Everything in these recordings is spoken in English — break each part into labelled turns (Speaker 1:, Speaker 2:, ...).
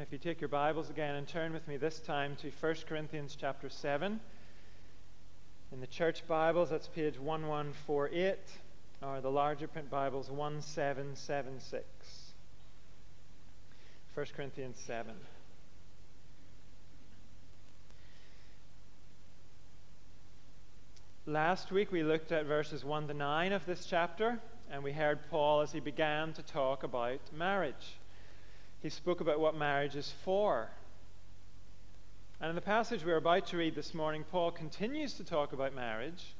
Speaker 1: If you take your Bibles again and turn with me this time to 1 Corinthians chapter 7. In the church Bibles, that's page 1148, or the larger print Bibles, 1776. 1 Corinthians 7. Last week we looked at verses 1 to 9 of this chapter, and we heard Paul as he began to talk about marriage he spoke about what marriage is for. And in the passage we're about to read this morning, Paul continues to talk about marriage,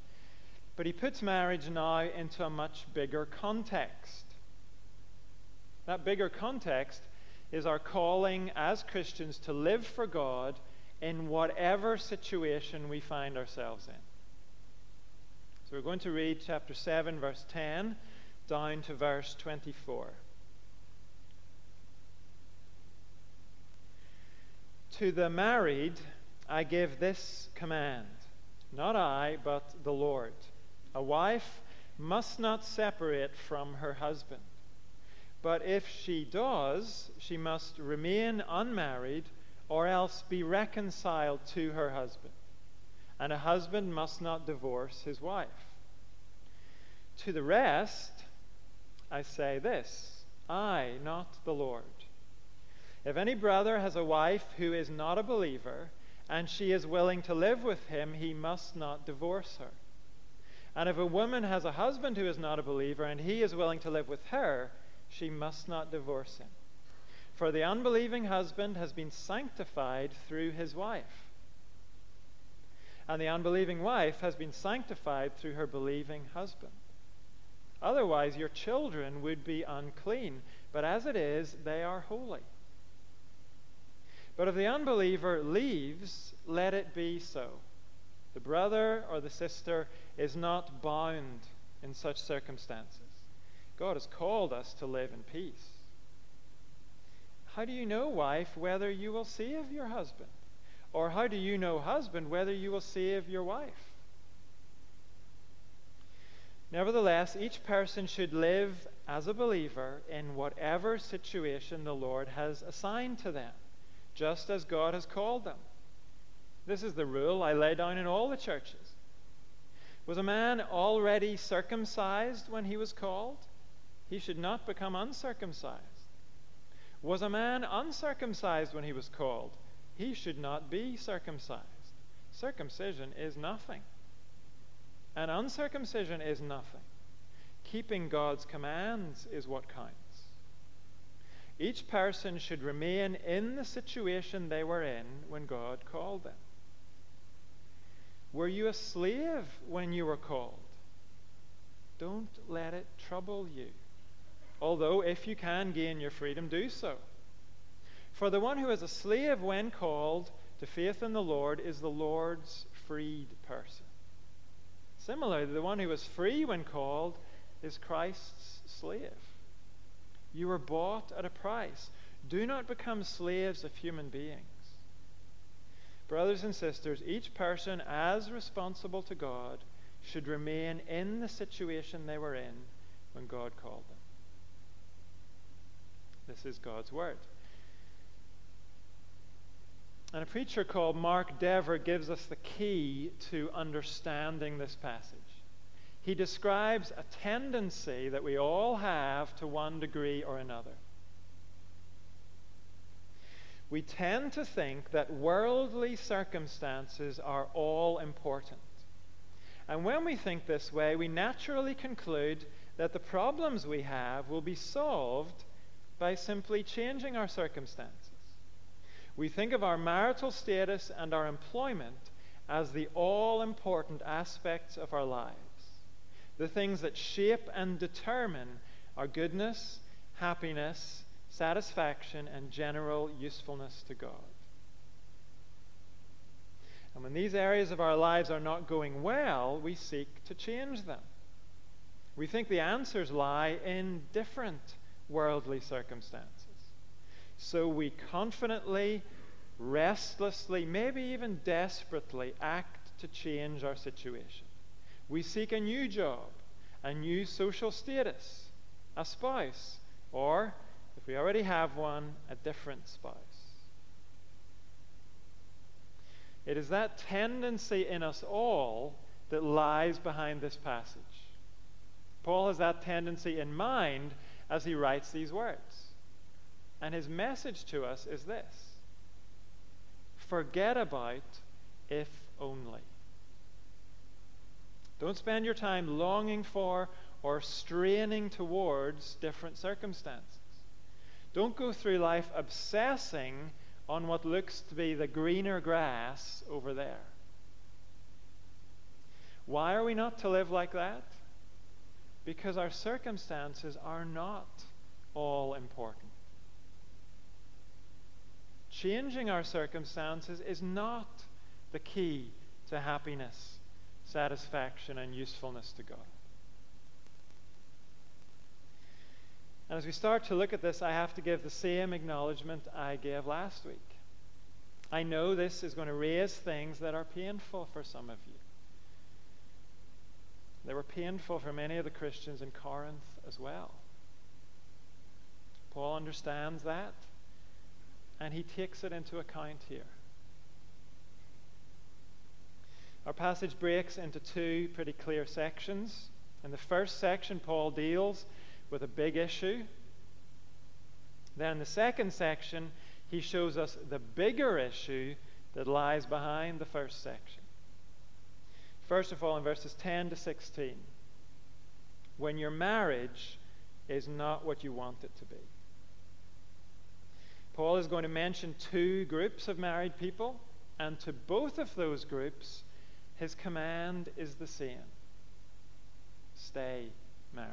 Speaker 1: but he puts marriage now into a much bigger context. That bigger context is our calling as Christians to live for God in whatever situation we find ourselves in. So we're going to read chapter 7, verse 10, down to verse 24. To the married, I give this command not I, but the Lord. A wife must not separate from her husband. But if she does, she must remain unmarried or else be reconciled to her husband. And a husband must not divorce his wife. To the rest, I say this I, not the Lord. If any brother has a wife who is not a believer, and she is willing to live with him, he must not divorce her. And if a woman has a husband who is not a believer, and he is willing to live with her, she must not divorce him. For the unbelieving husband has been sanctified through his wife. And the unbelieving wife has been sanctified through her believing husband. Otherwise, your children would be unclean, but as it is, they are holy. But if the unbeliever leaves, let it be so. The brother or the sister is not bound in such circumstances. God has called us to live in peace. How do you know, wife, whether you will save your husband? Or how do you know, husband, whether you will save your wife? Nevertheless, each person should live as a believer in whatever situation the Lord has assigned to them just as God has called them. This is the rule I lay down in all the churches. Was a man already circumcised when he was called? He should not become uncircumcised. Was a man uncircumcised when he was called? He should not be circumcised. Circumcision is nothing. And uncircumcision is nothing. Keeping God's commands is what counts. Each person should remain in the situation they were in when God called them. Were you a slave when you were called? Don't let it trouble you. Although, if you can gain your freedom, do so. For the one who is a slave when called to faith in the Lord is the Lord's freed person. Similarly, the one who is free when called is Christ's slave. You were bought at a price. Do not become slaves of human beings. Brothers and sisters, each person, as responsible to God, should remain in the situation they were in when God called them. This is God's Word. And a preacher called Mark Dever gives us the key to understanding this passage he describes a tendency that we all have to one degree or another. We tend to think that worldly circumstances are all important. And when we think this way, we naturally conclude that the problems we have will be solved by simply changing our circumstances. We think of our marital status and our employment as the all important aspects of our lives the things that shape and determine our goodness, happiness, satisfaction, and general usefulness to God. And when these areas of our lives are not going well, we seek to change them. We think the answers lie in different worldly circumstances. So we confidently, restlessly, maybe even desperately act to change our situation. We seek a new job, a new social status, a spouse, or, if we already have one, a different spouse. It is that tendency in us all that lies behind this passage. Paul has that tendency in mind as he writes these words. And his message to us is this forget about if only. Don't spend your time longing for or straining towards different circumstances. Don't go through life obsessing on what looks to be the greener grass over there. Why are we not to live like that? Because our circumstances are not all important. Changing our circumstances is not the key to happiness, satisfaction, and usefulness to God. And as we start to look at this, I have to give the same acknowledgement I gave last week. I know this is going to raise things that are painful for some of you. They were painful for many of the Christians in Corinth as well. Paul understands that, and he takes it into account here. Our passage breaks into two pretty clear sections. In the first section, Paul deals with a big issue. Then in the second section, he shows us the bigger issue that lies behind the first section. First of all, in verses 10 to 16, when your marriage is not what you want it to be. Paul is going to mention two groups of married people, and to both of those groups, his command is the same stay married.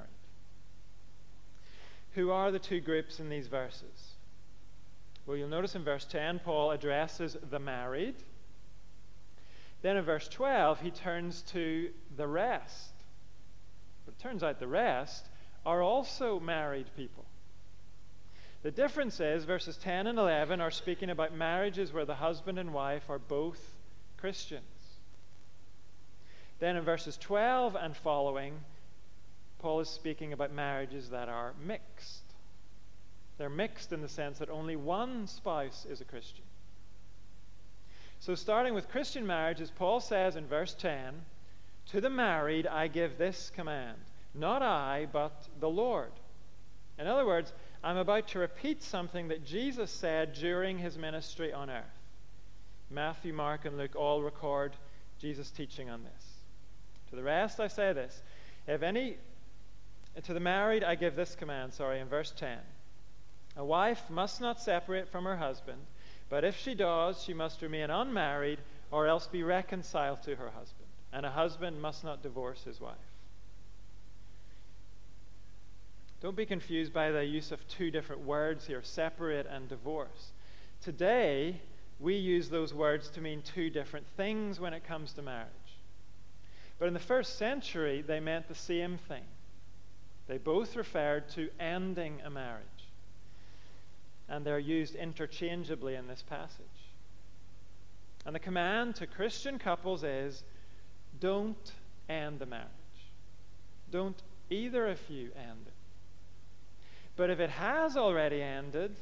Speaker 1: Who are the two groups in these verses? Well, you'll notice in verse 10, Paul addresses the married. Then in verse 12, he turns to the rest. But it turns out the rest are also married people. The difference is verses 10 and 11 are speaking about marriages where the husband and wife are both Christians. Then in verses 12 and following, Paul is speaking about marriages that are mixed. They're mixed in the sense that only one spouse is a Christian. So, starting with Christian marriages, Paul says in verse 10 To the married I give this command, not I, but the Lord. In other words, I'm about to repeat something that Jesus said during his ministry on earth. Matthew, Mark, and Luke all record Jesus' teaching on this. To the rest, I say this if any to the married, I give this command, sorry, in verse 10. A wife must not separate from her husband, but if she does, she must remain unmarried or else be reconciled to her husband. And a husband must not divorce his wife. Don't be confused by the use of two different words here separate and divorce. Today, we use those words to mean two different things when it comes to marriage. But in the first century, they meant the same thing. They both referred to ending a marriage. And they're used interchangeably in this passage. And the command to Christian couples is don't end the marriage. Don't either of you end it. But if it has already ended,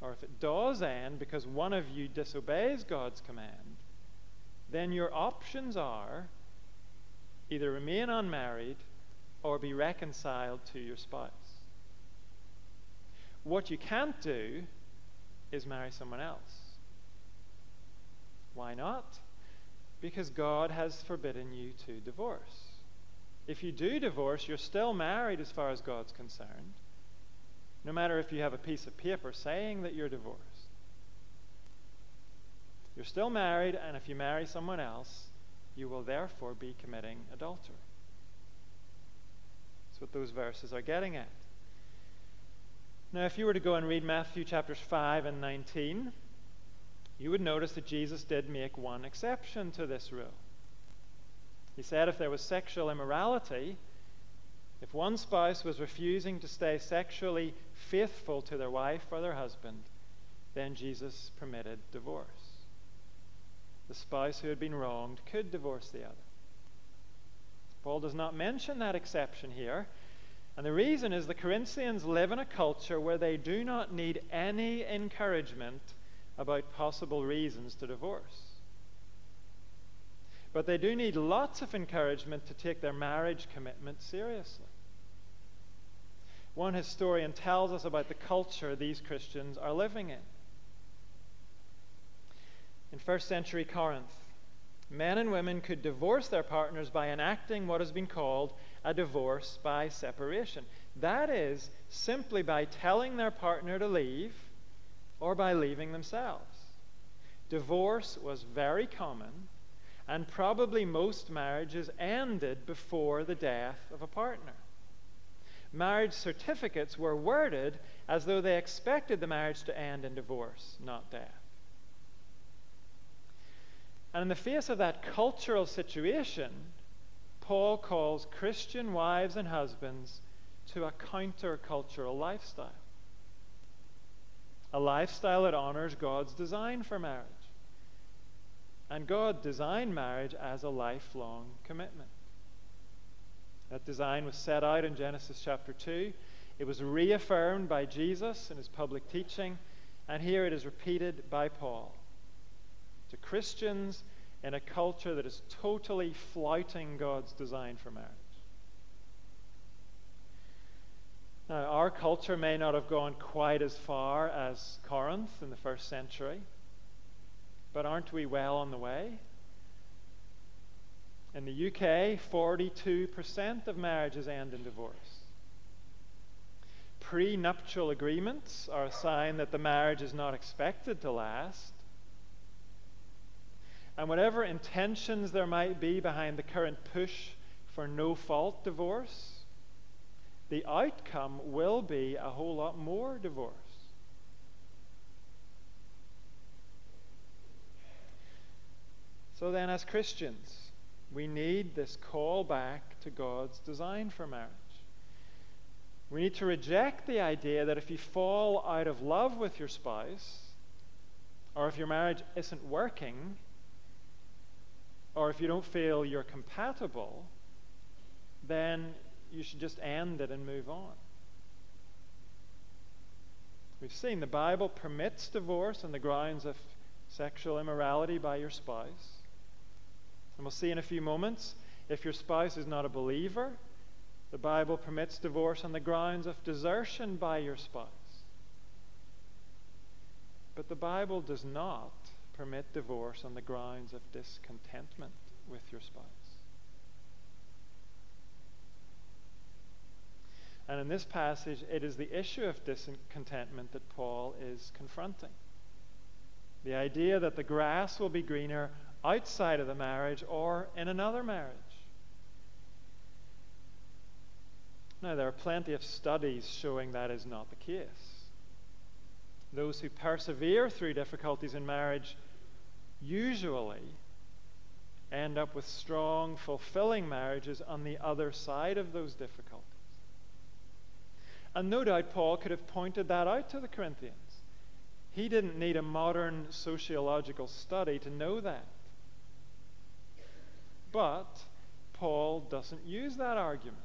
Speaker 1: or if it does end because one of you disobeys God's command, then your options are either remain unmarried or be reconciled to your spouse. What you can't do is marry someone else. Why not? Because God has forbidden you to divorce. If you do divorce, you're still married as far as God's concerned, no matter if you have a piece of paper saying that you're divorced. You're still married, and if you marry someone else, you will therefore be committing adultery. That's what those verses are getting at. Now, if you were to go and read Matthew chapters 5 and 19, you would notice that Jesus did make one exception to this rule. He said if there was sexual immorality, if one spouse was refusing to stay sexually faithful to their wife or their husband, then Jesus permitted divorce. The spouse who had been wronged could divorce the other. Paul does not mention that exception here. And the reason is the Corinthians live in a culture where they do not need any encouragement about possible reasons to divorce. But they do need lots of encouragement to take their marriage commitment seriously. One historian tells us about the culture these Christians are living in. In first century Corinth, men and women could divorce their partners by enacting what has been called a divorce by separation. That is, simply by telling their partner to leave or by leaving themselves. Divorce was very common, and probably most marriages ended before the death of a partner. Marriage certificates were worded as though they expected the marriage to end in divorce, not death. And in the face of that cultural situation, Paul calls Christian wives and husbands to a countercultural lifestyle. A lifestyle that honors God's design for marriage. And God designed marriage as a lifelong commitment. That design was set out in Genesis chapter 2. It was reaffirmed by Jesus in his public teaching, and here it is repeated by Paul. To Christians in a culture that is totally flouting God's design for marriage. Now, our culture may not have gone quite as far as Corinth in the first century, but aren't we well on the way? In the UK, 42% of marriages end in divorce. Prenuptial agreements are a sign that the marriage is not expected to last. And whatever intentions there might be behind the current push for no fault divorce, the outcome will be a whole lot more divorce. So then, as Christians, we need this call back to God's design for marriage. We need to reject the idea that if you fall out of love with your spouse, or if your marriage isn't working, or if you don't feel you're compatible, then you should just end it and move on. We've seen the Bible permits divorce on the grounds of sexual immorality by your spouse. And we'll see in a few moments if your spouse is not a believer, the Bible permits divorce on the grounds of desertion by your spouse. But the Bible does not permit divorce on the grounds of discontentment with your spouse. And in this passage, it is the issue of discontentment that Paul is confronting. The idea that the grass will be greener outside of the marriage or in another marriage. Now, there are plenty of studies showing that is not the case. Those who persevere through difficulties in marriage usually end up with strong, fulfilling marriages on the other side of those difficulties. And no doubt Paul could have pointed that out to the Corinthians. He didn't need a modern sociological study to know that. But Paul doesn't use that argument.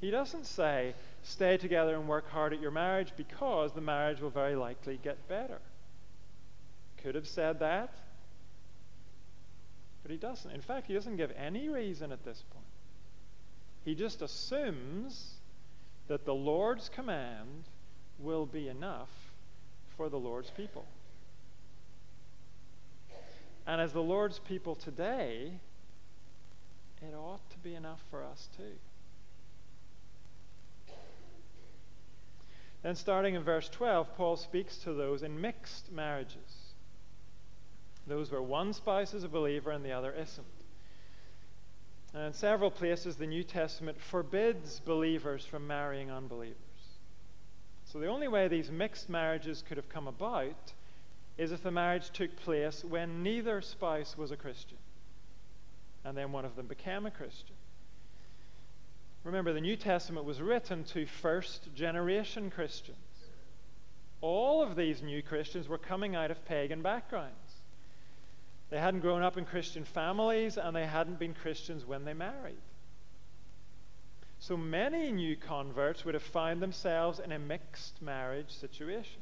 Speaker 1: He doesn't say, stay together and work hard at your marriage because the marriage will very likely get better could have said that, but he doesn't. In fact, he doesn't give any reason at this point. He just assumes that the Lord's command will be enough for the Lord's people. And as the Lord's people today, it ought to be enough for us too. Then, starting in verse 12, Paul speaks to those in mixed marriages those where one spouse is a believer and the other isn't. And in several places, the New Testament forbids believers from marrying unbelievers. So the only way these mixed marriages could have come about is if the marriage took place when neither spouse was a Christian, and then one of them became a Christian. Remember, the New Testament was written to first generation Christians. All of these new Christians were coming out of pagan backgrounds. They hadn't grown up in Christian families and they hadn't been Christians when they married. So many new converts would have found themselves in a mixed marriage situation.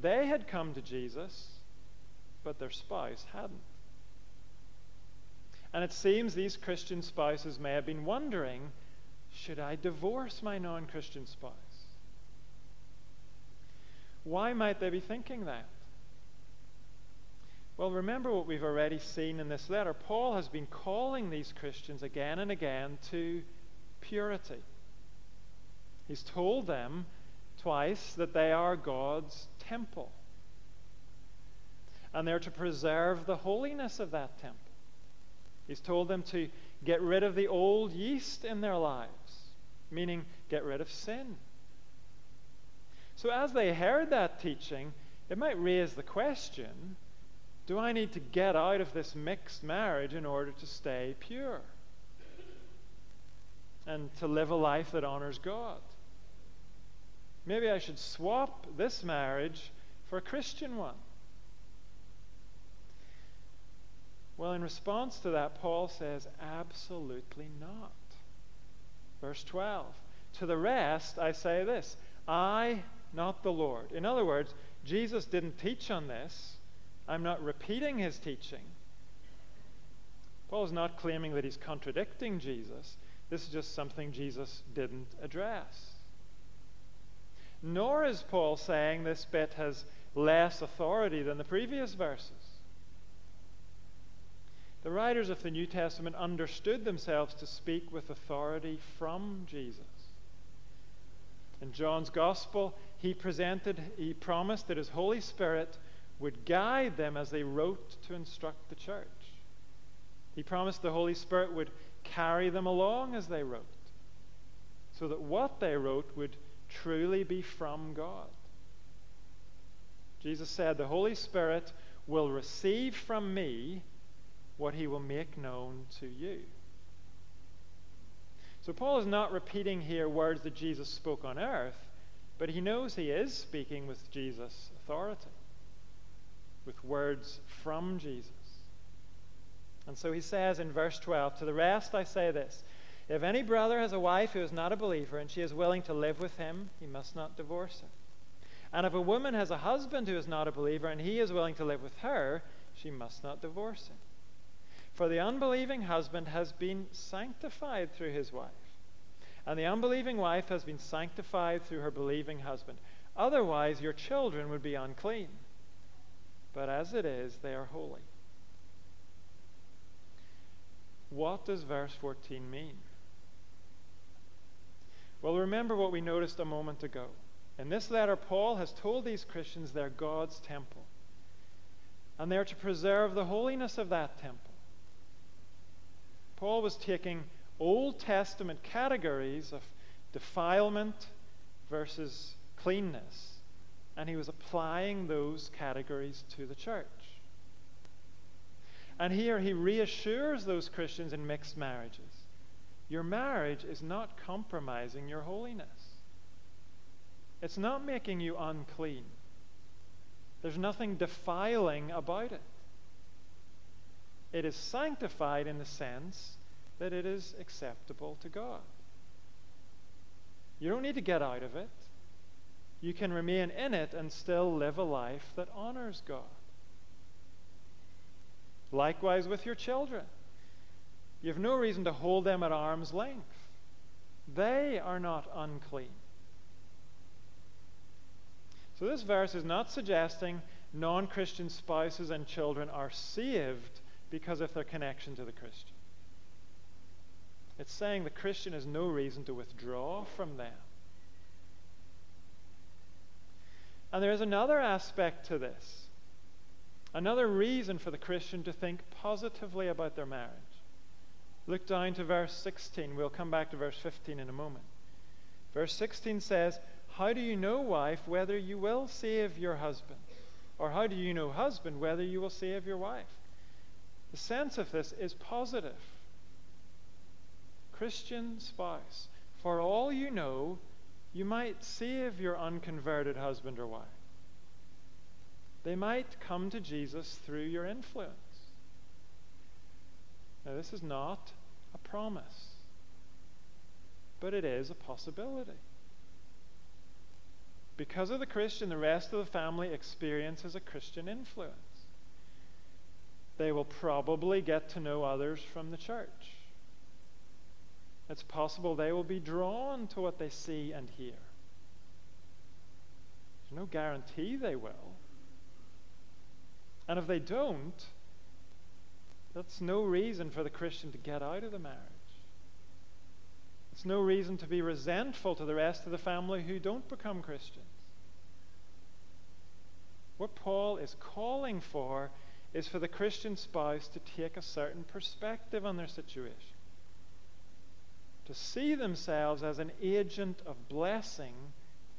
Speaker 1: They had come to Jesus, but their spouse hadn't. And it seems these Christian spouses may have been wondering should I divorce my non Christian spouse? Why might they be thinking that? Well, remember what we've already seen in this letter. Paul has been calling these Christians again and again to purity. He's told them twice that they are God's temple. And they're to preserve the holiness of that temple. He's told them to get rid of the old yeast in their lives, meaning get rid of sin. So, as they heard that teaching, it might raise the question do I need to get out of this mixed marriage in order to stay pure and to live a life that honors God? Maybe I should swap this marriage for a Christian one. Well, in response to that, Paul says, absolutely not. Verse 12 To the rest, I say this I, not the Lord. In other words, Jesus didn't teach on this. I'm not repeating his teaching. Paul is not claiming that he's contradicting Jesus. This is just something Jesus didn't address. Nor is Paul saying this bit has less authority than the previous verses. The writers of the New Testament understood themselves to speak with authority from Jesus. In John's Gospel, he presented, he promised that his Holy Spirit would guide them as they wrote to instruct the church. He promised the Holy Spirit would carry them along as they wrote, so that what they wrote would truly be from God. Jesus said, The Holy Spirit will receive from me what he will make known to you. So Paul is not repeating here words that Jesus spoke on earth, but he knows he is speaking with Jesus' authority, with words from Jesus. And so he says in verse 12, To the rest I say this If any brother has a wife who is not a believer and she is willing to live with him, he must not divorce her. And if a woman has a husband who is not a believer and he is willing to live with her, she must not divorce him. For the unbelieving husband has been sanctified through his wife, and the unbelieving wife has been sanctified through her believing husband. Otherwise, your children would be unclean. But as it is, they are holy. What does verse 14 mean? Well, remember what we noticed a moment ago. In this letter, Paul has told these Christians they're God's temple, and they're to preserve the holiness of that temple. Paul was taking Old Testament categories of defilement versus cleanness, and he was applying those categories to the church. And here he reassures those Christians in mixed marriages your marriage is not compromising your holiness, it's not making you unclean. There's nothing defiling about it. It is sanctified in the sense that it is acceptable to God. You don't need to get out of it. You can remain in it and still live a life that honors God. Likewise with your children. You have no reason to hold them at arm's length. They are not unclean. So, this verse is not suggesting non Christian spouses and children are saved because of their connection to the Christian. It's saying the Christian has no reason to withdraw from them. And there is another aspect to this. Another reason for the Christian to think positively about their marriage. Look down to verse 16. We'll come back to verse 15 in a moment. Verse 16 says, How do you know, wife, whether you will save your husband? Or how do you know, husband, whether you will save your wife? The sense of this is positive. Christian spouse, for all you know, you might save your unconverted husband or wife. They might come to Jesus through your influence. Now, this is not a promise, but it is a possibility. Because of the Christian, the rest of the family experiences a Christian influence. they will probably get to know others from the church. It's possible they will be drawn to what they see and hear. There's no guarantee they will. And if they don't, that's no reason for the Christian to get out of the marriage. It's no reason to be resentful to the rest of the family who don't become Christians. What Paul is calling for is for the Christian spouse to take a certain perspective on their situation, to see themselves as an agent of blessing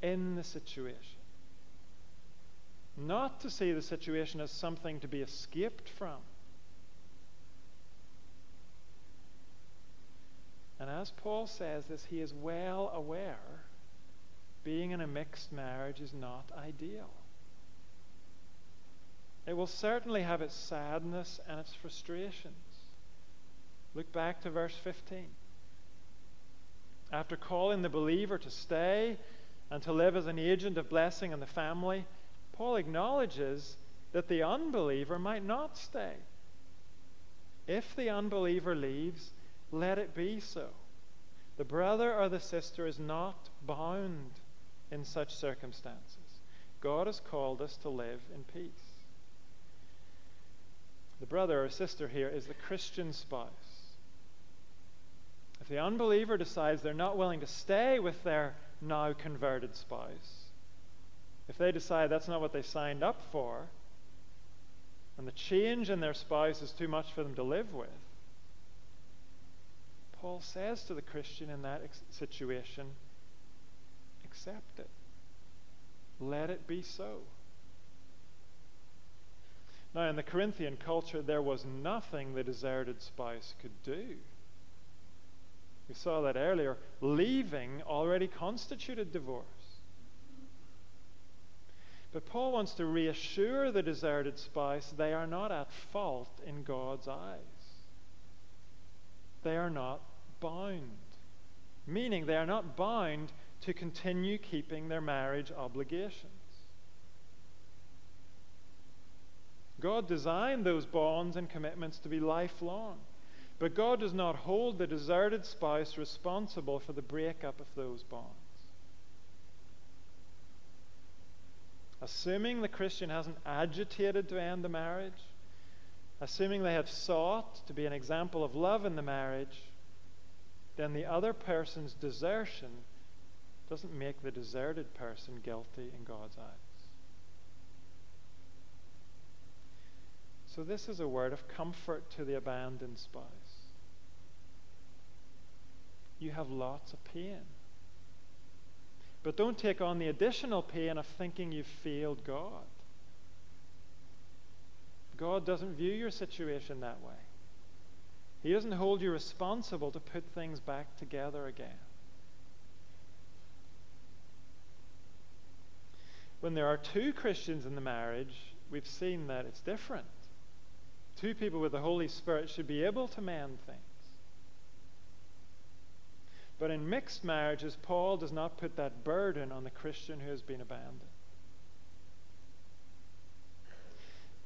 Speaker 1: in the situation, not to see the situation as something to be escaped from. And as Paul says this, he is well aware being in a mixed marriage is not ideal. It will certainly have its sadness and its frustrations. Look back to verse 15. After calling the believer to stay and to live as an agent of blessing in the family, Paul acknowledges that the unbeliever might not stay. If the unbeliever leaves, let it be so. The brother or the sister is not bound in such circumstances. God has called us to live in peace. The brother or sister here is the Christian spouse. If the unbeliever decides they're not willing to stay with their now converted spouse, if they decide that's not what they signed up for, and the change in their spouse is too much for them to live with, Paul says to the Christian in that situation, accept it. Let it be so. Now, in the Corinthian culture, there was nothing the deserted spouse could do. We saw that earlier. Leaving already constituted divorce. But Paul wants to reassure the deserted spouse they are not at fault in God's eyes. They are not bound, meaning they are not bound to continue keeping their marriage obligations. God designed those bonds and commitments to be lifelong. But God does not hold the deserted spouse responsible for the breakup of those bonds. Assuming the Christian hasn't agitated to end the marriage, assuming they have sought to be an example of love in the marriage, then the other person's desertion doesn't make the deserted person guilty in God's eyes. So, this is a word of comfort to the abandoned spouse. You have lots of pain. But don't take on the additional pain of thinking you've failed God. God doesn't view your situation that way. He doesn't hold you responsible to put things back together again. When there are two Christians in the marriage, we've seen that it's different. Two people with the Holy Spirit should be able to mend things. But in mixed marriages, Paul does not put that burden on the Christian who has been abandoned.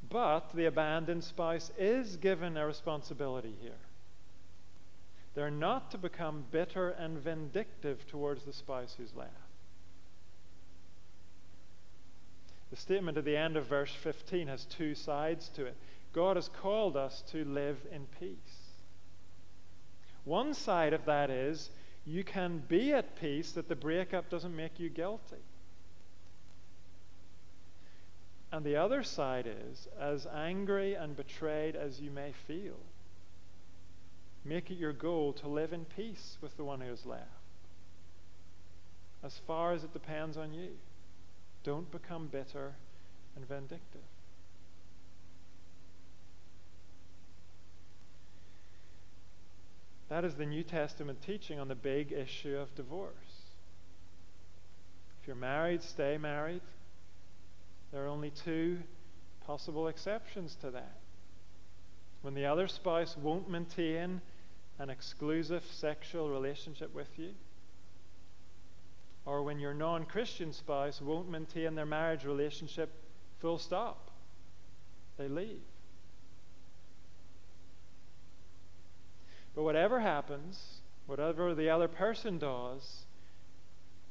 Speaker 1: But the abandoned spouse is given a responsibility here. They're not to become bitter and vindictive towards the spouse who's left. The statement at the end of verse 15 has two sides to it. God has called us to live in peace. One side of that is you can be at peace that the breakup doesn't make you guilty. And the other side is, as angry and betrayed as you may feel, make it your goal to live in peace with the one who is left. As far as it depends on you, don't become bitter and vindictive. That is the New Testament teaching on the big issue of divorce. If you're married, stay married. There are only two possible exceptions to that. When the other spouse won't maintain an exclusive sexual relationship with you, or when your non Christian spouse won't maintain their marriage relationship full stop, they leave. But whatever happens, whatever the other person does,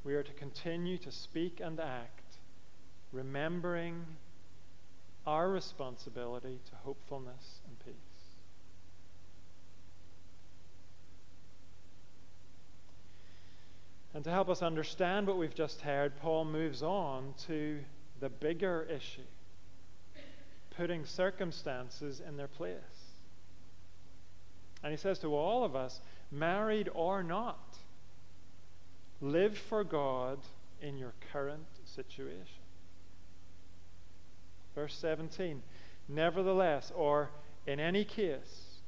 Speaker 1: we are to continue to speak and act, remembering our responsibility to hopefulness and peace. And to help us understand what we've just heard, Paul moves on to the bigger issue putting circumstances in their place. And he says to all of us, married or not, live for God in your current situation. Verse 17, nevertheless, or in any case,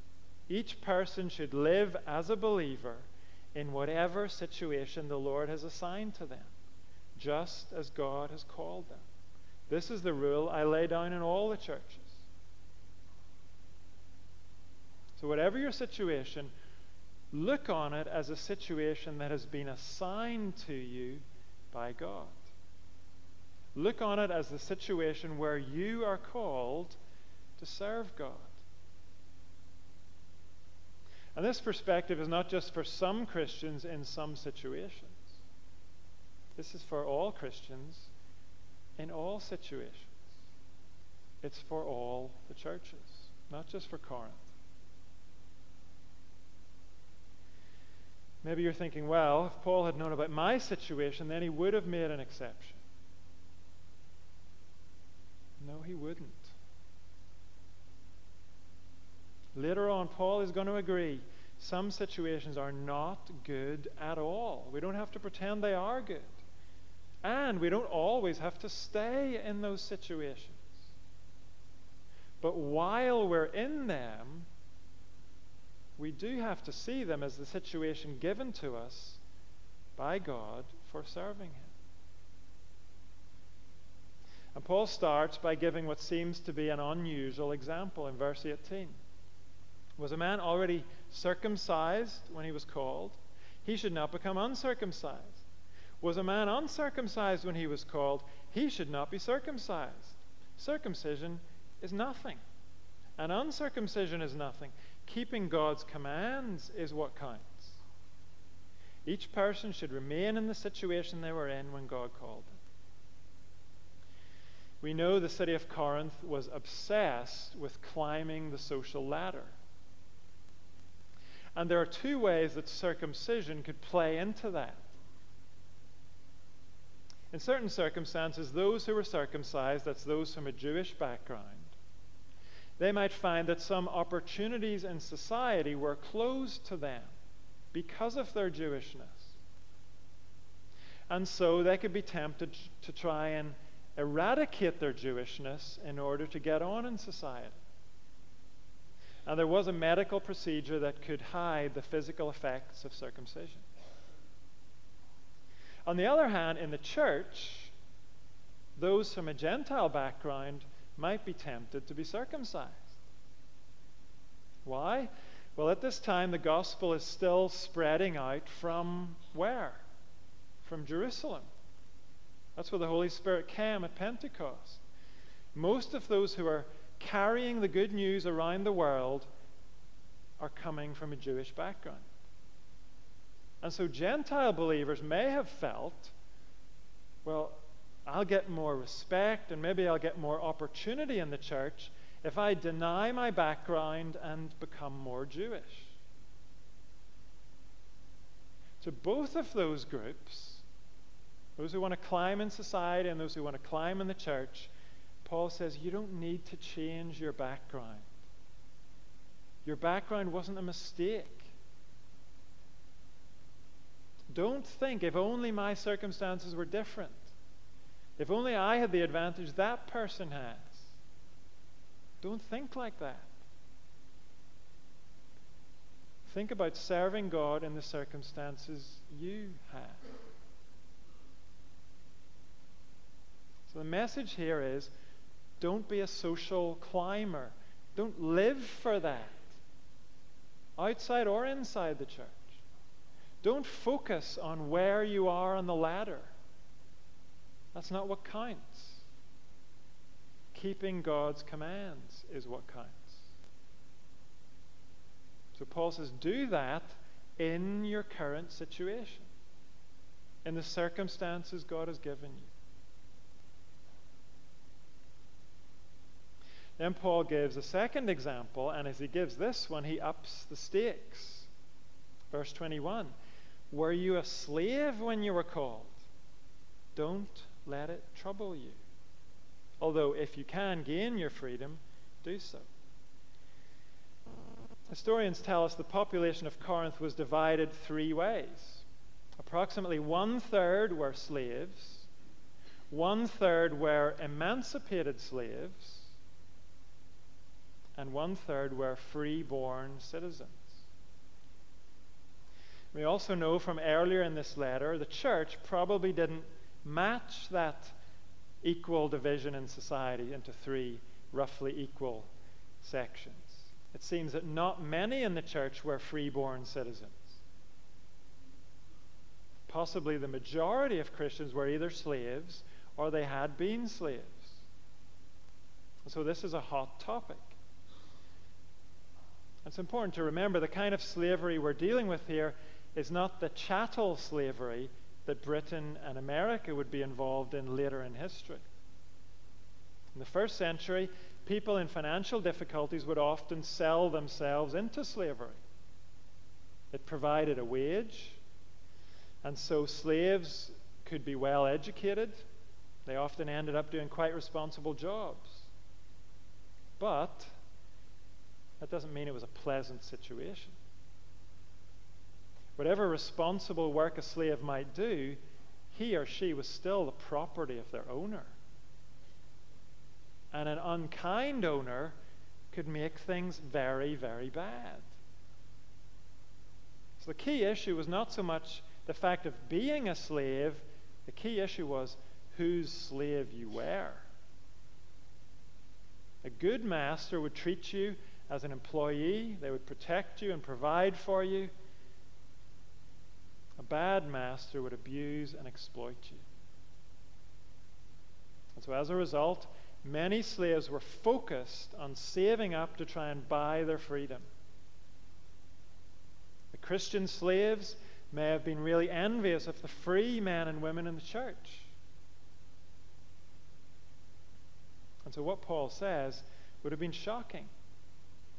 Speaker 1: each person should live as a believer in whatever situation the Lord has assigned to them, just as God has called them. This is the rule I lay down in all the churches. So, whatever your situation, look on it as a situation that has been assigned to you by God. Look on it as the situation where you are called to serve God. And this perspective is not just for some Christians in some situations. This is for all Christians in all situations. It's for all the churches, not just for Corinth. Maybe you're thinking, well, if Paul had known about my situation, then he would have made an exception. No, he wouldn't. Later on, Paul is going to agree some situations are not good at all. We don't have to pretend they are good. And we don't always have to stay in those situations. But while we're in them, we do have to see them as the situation given to us by God for serving Him. And Paul starts by giving what seems to be an unusual example in verse 18. Was a man already circumcised when he was called? He should not become uncircumcised. Was a man uncircumcised when he was called? He should not be circumcised. Circumcision is nothing, and uncircumcision is nothing. Keeping God's commands is what counts. Each person should remain in the situation they were in when God called them. We know the city of Corinth was obsessed with climbing the social ladder. And there are two ways that circumcision could play into that. In certain circumstances, those who were circumcised, that's those from a Jewish background, they might find that some opportunities in society were closed to them because of their Jewishness. And so they could be tempted to try and eradicate their Jewishness in order to get on in society. And there was a medical procedure that could hide the physical effects of circumcision. On the other hand, in the church, those from a Gentile background might be tempted to be circumcised. Why? Well, at this time, the gospel is still spreading out from where? From Jerusalem. That's where the Holy Spirit came at Pentecost. Most of those who are carrying the good news around the world are coming from a Jewish background. And so Gentile believers may have felt, well, I'll get more respect and maybe I'll get more opportunity in the church if I deny my background and become more Jewish. To both of those groups, those who want to climb in society and those who want to climb in the church, Paul says you don't need to change your background. Your background wasn't a mistake. Don't think, if only my circumstances were different, if only I had the advantage that person has. Don't think like that. Think about serving God in the circumstances you have. So the message here is don't be a social climber. Don't live for that, outside or inside the church. Don't focus on where you are on the ladder. That's not what counts. Keeping God's commands is what counts. So Paul says, do that in your current situation, in the circumstances God has given you. Then Paul gives a second example, and as he gives this one, he ups the stakes. Verse 21 Were you a slave when you were called? Don't let it trouble you. Although, if you can gain your freedom, do so. Historians tell us the population of Corinth was divided three ways. Approximately one third were slaves, one third were emancipated slaves, and one third were free-born citizens. We also know from earlier in this letter the church probably didn't match that equal division in society into three roughly equal sections. It seems that not many in the church were free-born citizens. Possibly the majority of Christians were either slaves or they had been slaves. So this is a hot topic. It's important to remember the kind of slavery we're dealing with here is not the chattel slavery that Britain and America would be involved in later in history. In the first century, people in financial difficulties would often sell themselves into slavery. It provided a wage, and so slaves could be well educated. They often ended up doing quite responsible jobs. But that doesn't mean it was a pleasant situation. Whatever responsible work a slave might do, he or she was still the property of their owner. And an unkind owner could make things very, very bad. So the key issue was not so much the fact of being a slave, the key issue was whose slave you were. A good master would treat you as an employee, they would protect you and provide for you. Bad master would abuse and exploit you. And so, as a result, many slaves were focused on saving up to try and buy their freedom. The Christian slaves may have been really envious of the free men and women in the church. And so, what Paul says would have been shocking.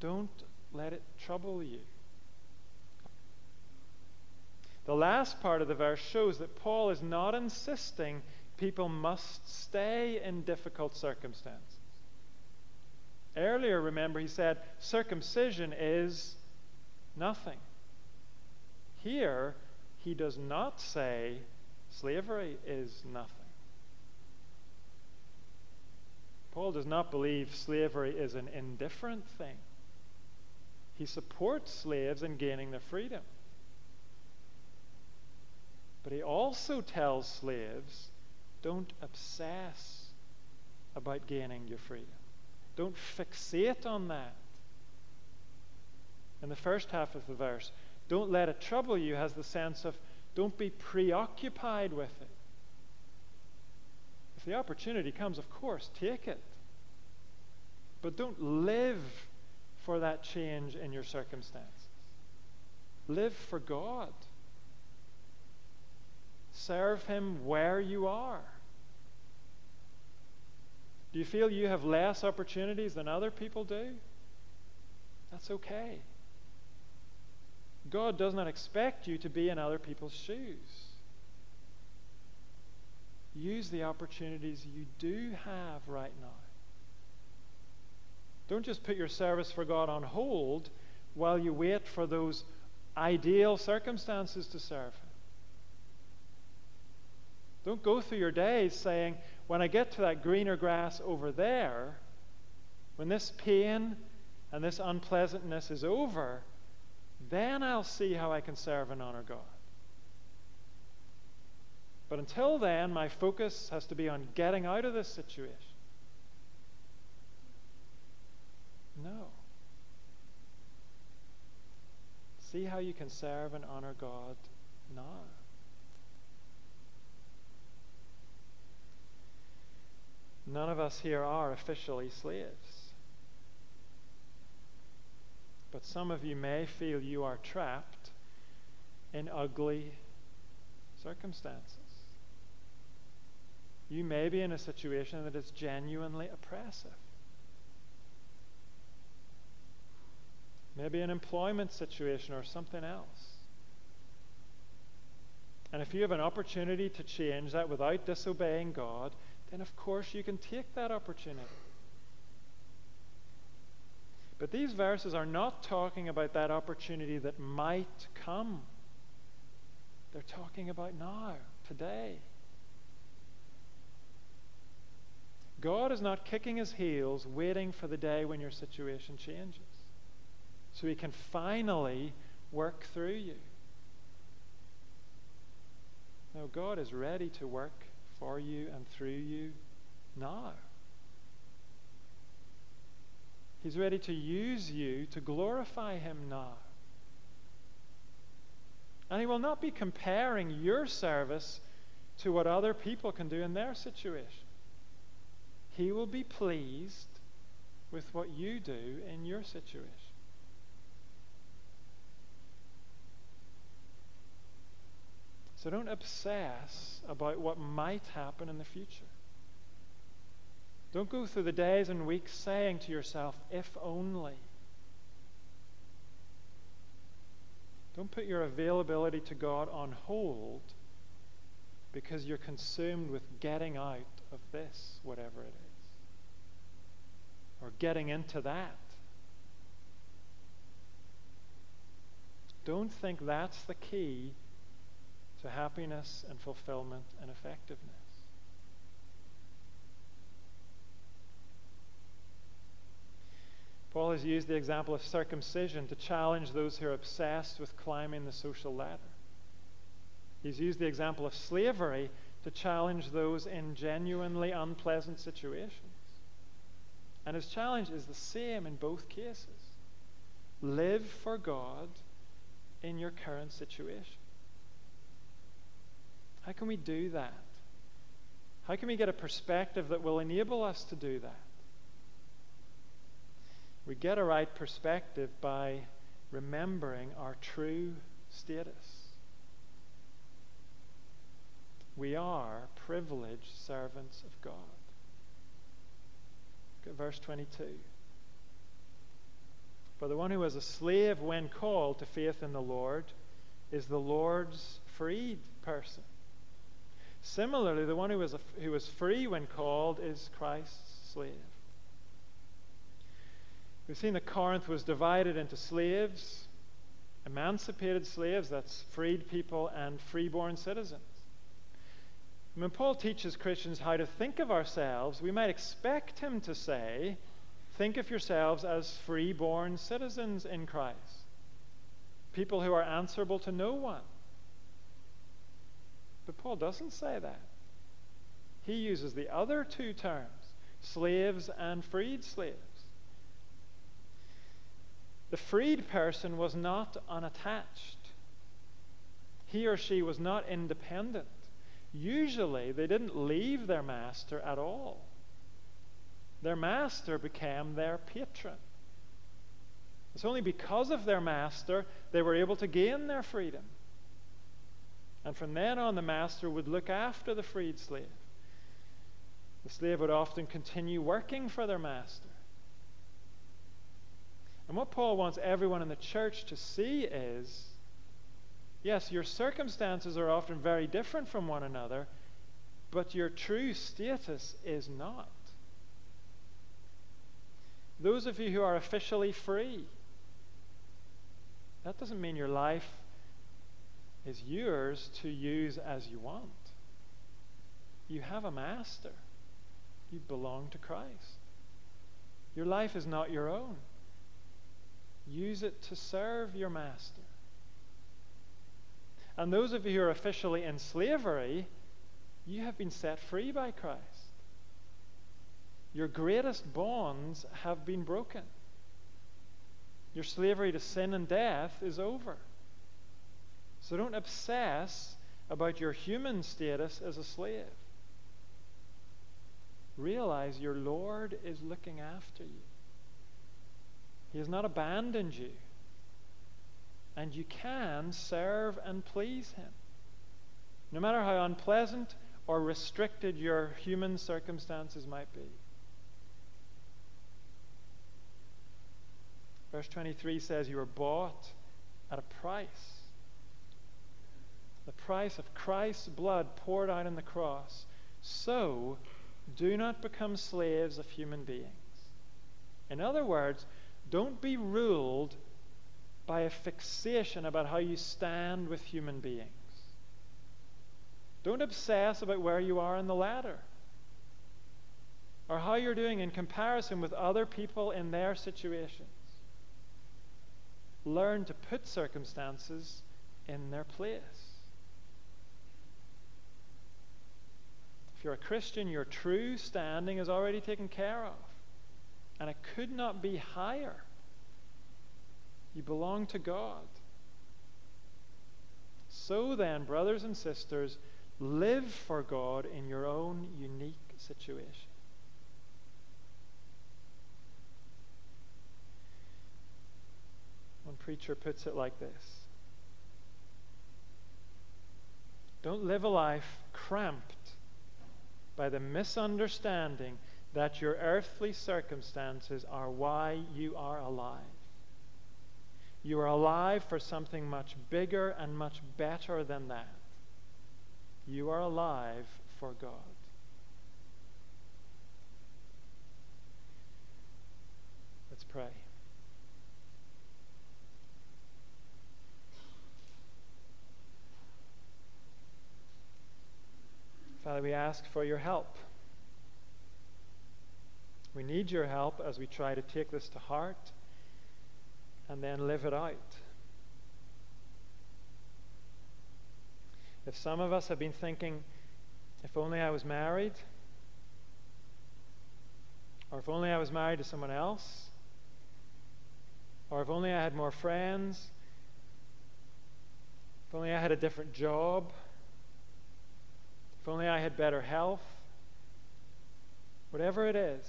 Speaker 1: Don't let it trouble you. The last part of the verse shows that Paul is not insisting people must stay in difficult circumstances. Earlier, remember, he said circumcision is nothing. Here, he does not say slavery is nothing. Paul does not believe slavery is an indifferent thing. He supports slaves in gaining their freedom. But he also tells slaves don't obsess about gaining your freedom. Don't fixate on that. In the first half of the verse, don't let it trouble you has the sense of don't be preoccupied with it. If the opportunity comes, of course, take it. But don't live for that change in your circumstances. Live for God. Serve Him where you are. Do you feel you have less opportunities than other people do? That's okay. God does not expect you to be in other people's shoes. Use the opportunities you do have right now. Don't just put your service for God on hold while you wait for those ideal circumstances to serve. Don't go through your days saying, when I get to that greener grass over there, when this pain and this unpleasantness is over, then I'll see how I can serve and honor God. But until then, my focus has to be on getting out of this situation. No. See how you can serve and honor God now. None of us here are officially slaves. But some of you may feel you are trapped in ugly circumstances. You may be in a situation that is genuinely oppressive. Maybe an employment situation or something else. And if you have an opportunity to change that without disobeying God, then of course you can take that opportunity. But these verses are not talking about that opportunity that might come. They're talking about now, today. God is not kicking his heels waiting for the day when your situation changes so he can finally work through you. No, God is ready to work for you and through you now. He's ready to use you to glorify Him now. And He will not be comparing your service to what other people can do in their situation. He will be pleased with what you do in your situation. So don't obsess about what might happen in the future. Don't go through the days and weeks saying to yourself, if only. Don't put your availability to God on hold because you're consumed with getting out of this, whatever it is, or getting into that. Don't think that's the key to happiness and fulfillment and effectiveness. Paul has used the example of circumcision to challenge those who are obsessed with climbing the social ladder. He's used the example of slavery to challenge those in genuinely unpleasant situations. And his challenge is the same in both cases live for God in your current situation. How can we do that? How can we get a perspective that will enable us to do that? We get a right perspective by remembering our true status. We are privileged servants of God. Look at verse 22. For the one who was a slave when called to faith in the Lord is the Lord's freed person. Similarly, the one who was, a, who was free when called is Christ's slave. We've seen that Corinth was divided into slaves, emancipated slaves, that's freed people, and freeborn citizens. When Paul teaches Christians how to think of ourselves, we might expect him to say, Think of yourselves as freeborn citizens in Christ, people who are answerable to no one. But Paul doesn't say that. He uses the other two terms slaves and freed slaves. The freed person was not unattached, he or she was not independent. Usually, they didn't leave their master at all. Their master became their patron. It's only because of their master they were able to gain their freedom. And from then on, the master would look after the freed slave. The slave would often continue working for their master. And what Paul wants everyone in the church to see is yes, your circumstances are often very different from one another, but your true status is not. Those of you who are officially free, that doesn't mean your life is yours to use as you want. You have a master. You belong to Christ. Your life is not your own. Use it to serve your master. And those of you who are officially in slavery, you have been set free by Christ. Your greatest bonds have been broken. Your slavery to sin and death is over. So don't obsess about your human status as a slave. Realize your Lord is looking after you. He has not abandoned you. And you can serve and please Him. No matter how unpleasant or restricted your human circumstances might be. Verse 23 says, You were bought at a price. The price of Christ's blood poured out on the cross. So, do not become slaves of human beings. In other words, don't be ruled by a fixation about how you stand with human beings. Don't obsess about where you are in the ladder or how you're doing in comparison with other people in their situations. Learn to put circumstances in their place. If you're a Christian, your true standing is already taken care of, and it could not be higher. You belong to God. So then, brothers and sisters, live for God in your own unique situation. One preacher puts it like this Don't live a life cramped by the misunderstanding that your earthly circumstances are why you are alive. You are alive for something much bigger and much better than that. You are alive for God. Let's pray. Father, we ask for your help. We need your help as we try to take this to heart and then live it out. If some of us have been thinking, if only I was married, or if only I was married to someone else, or if only I had more friends, if only I had a different job, if only I had better health, whatever it is,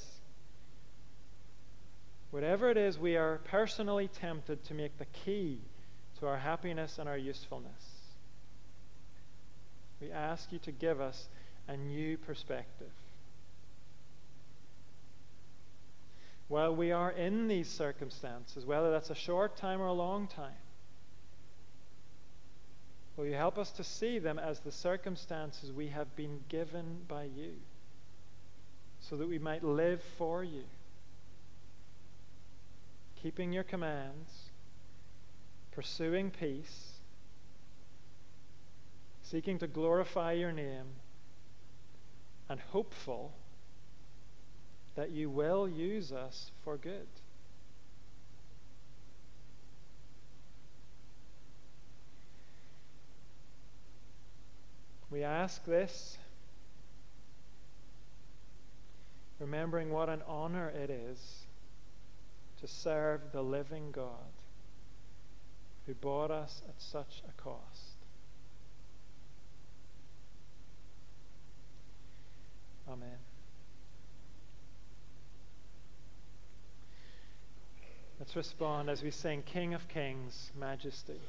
Speaker 1: whatever it is we are personally tempted to make the key to our happiness and our usefulness. We ask you to give us a new perspective. While we are in these circumstances, whether that's a short time or a long time, will you help us to see them as the circumstances we have been given by you so that we might live for you, keeping your commands, pursuing peace seeking to glorify your name, and hopeful that you will use us for good. We ask this, remembering what an honor it is to serve the living God who bought us at such a cost. Amen. Let's respond as we sing King of Kings, Majesty.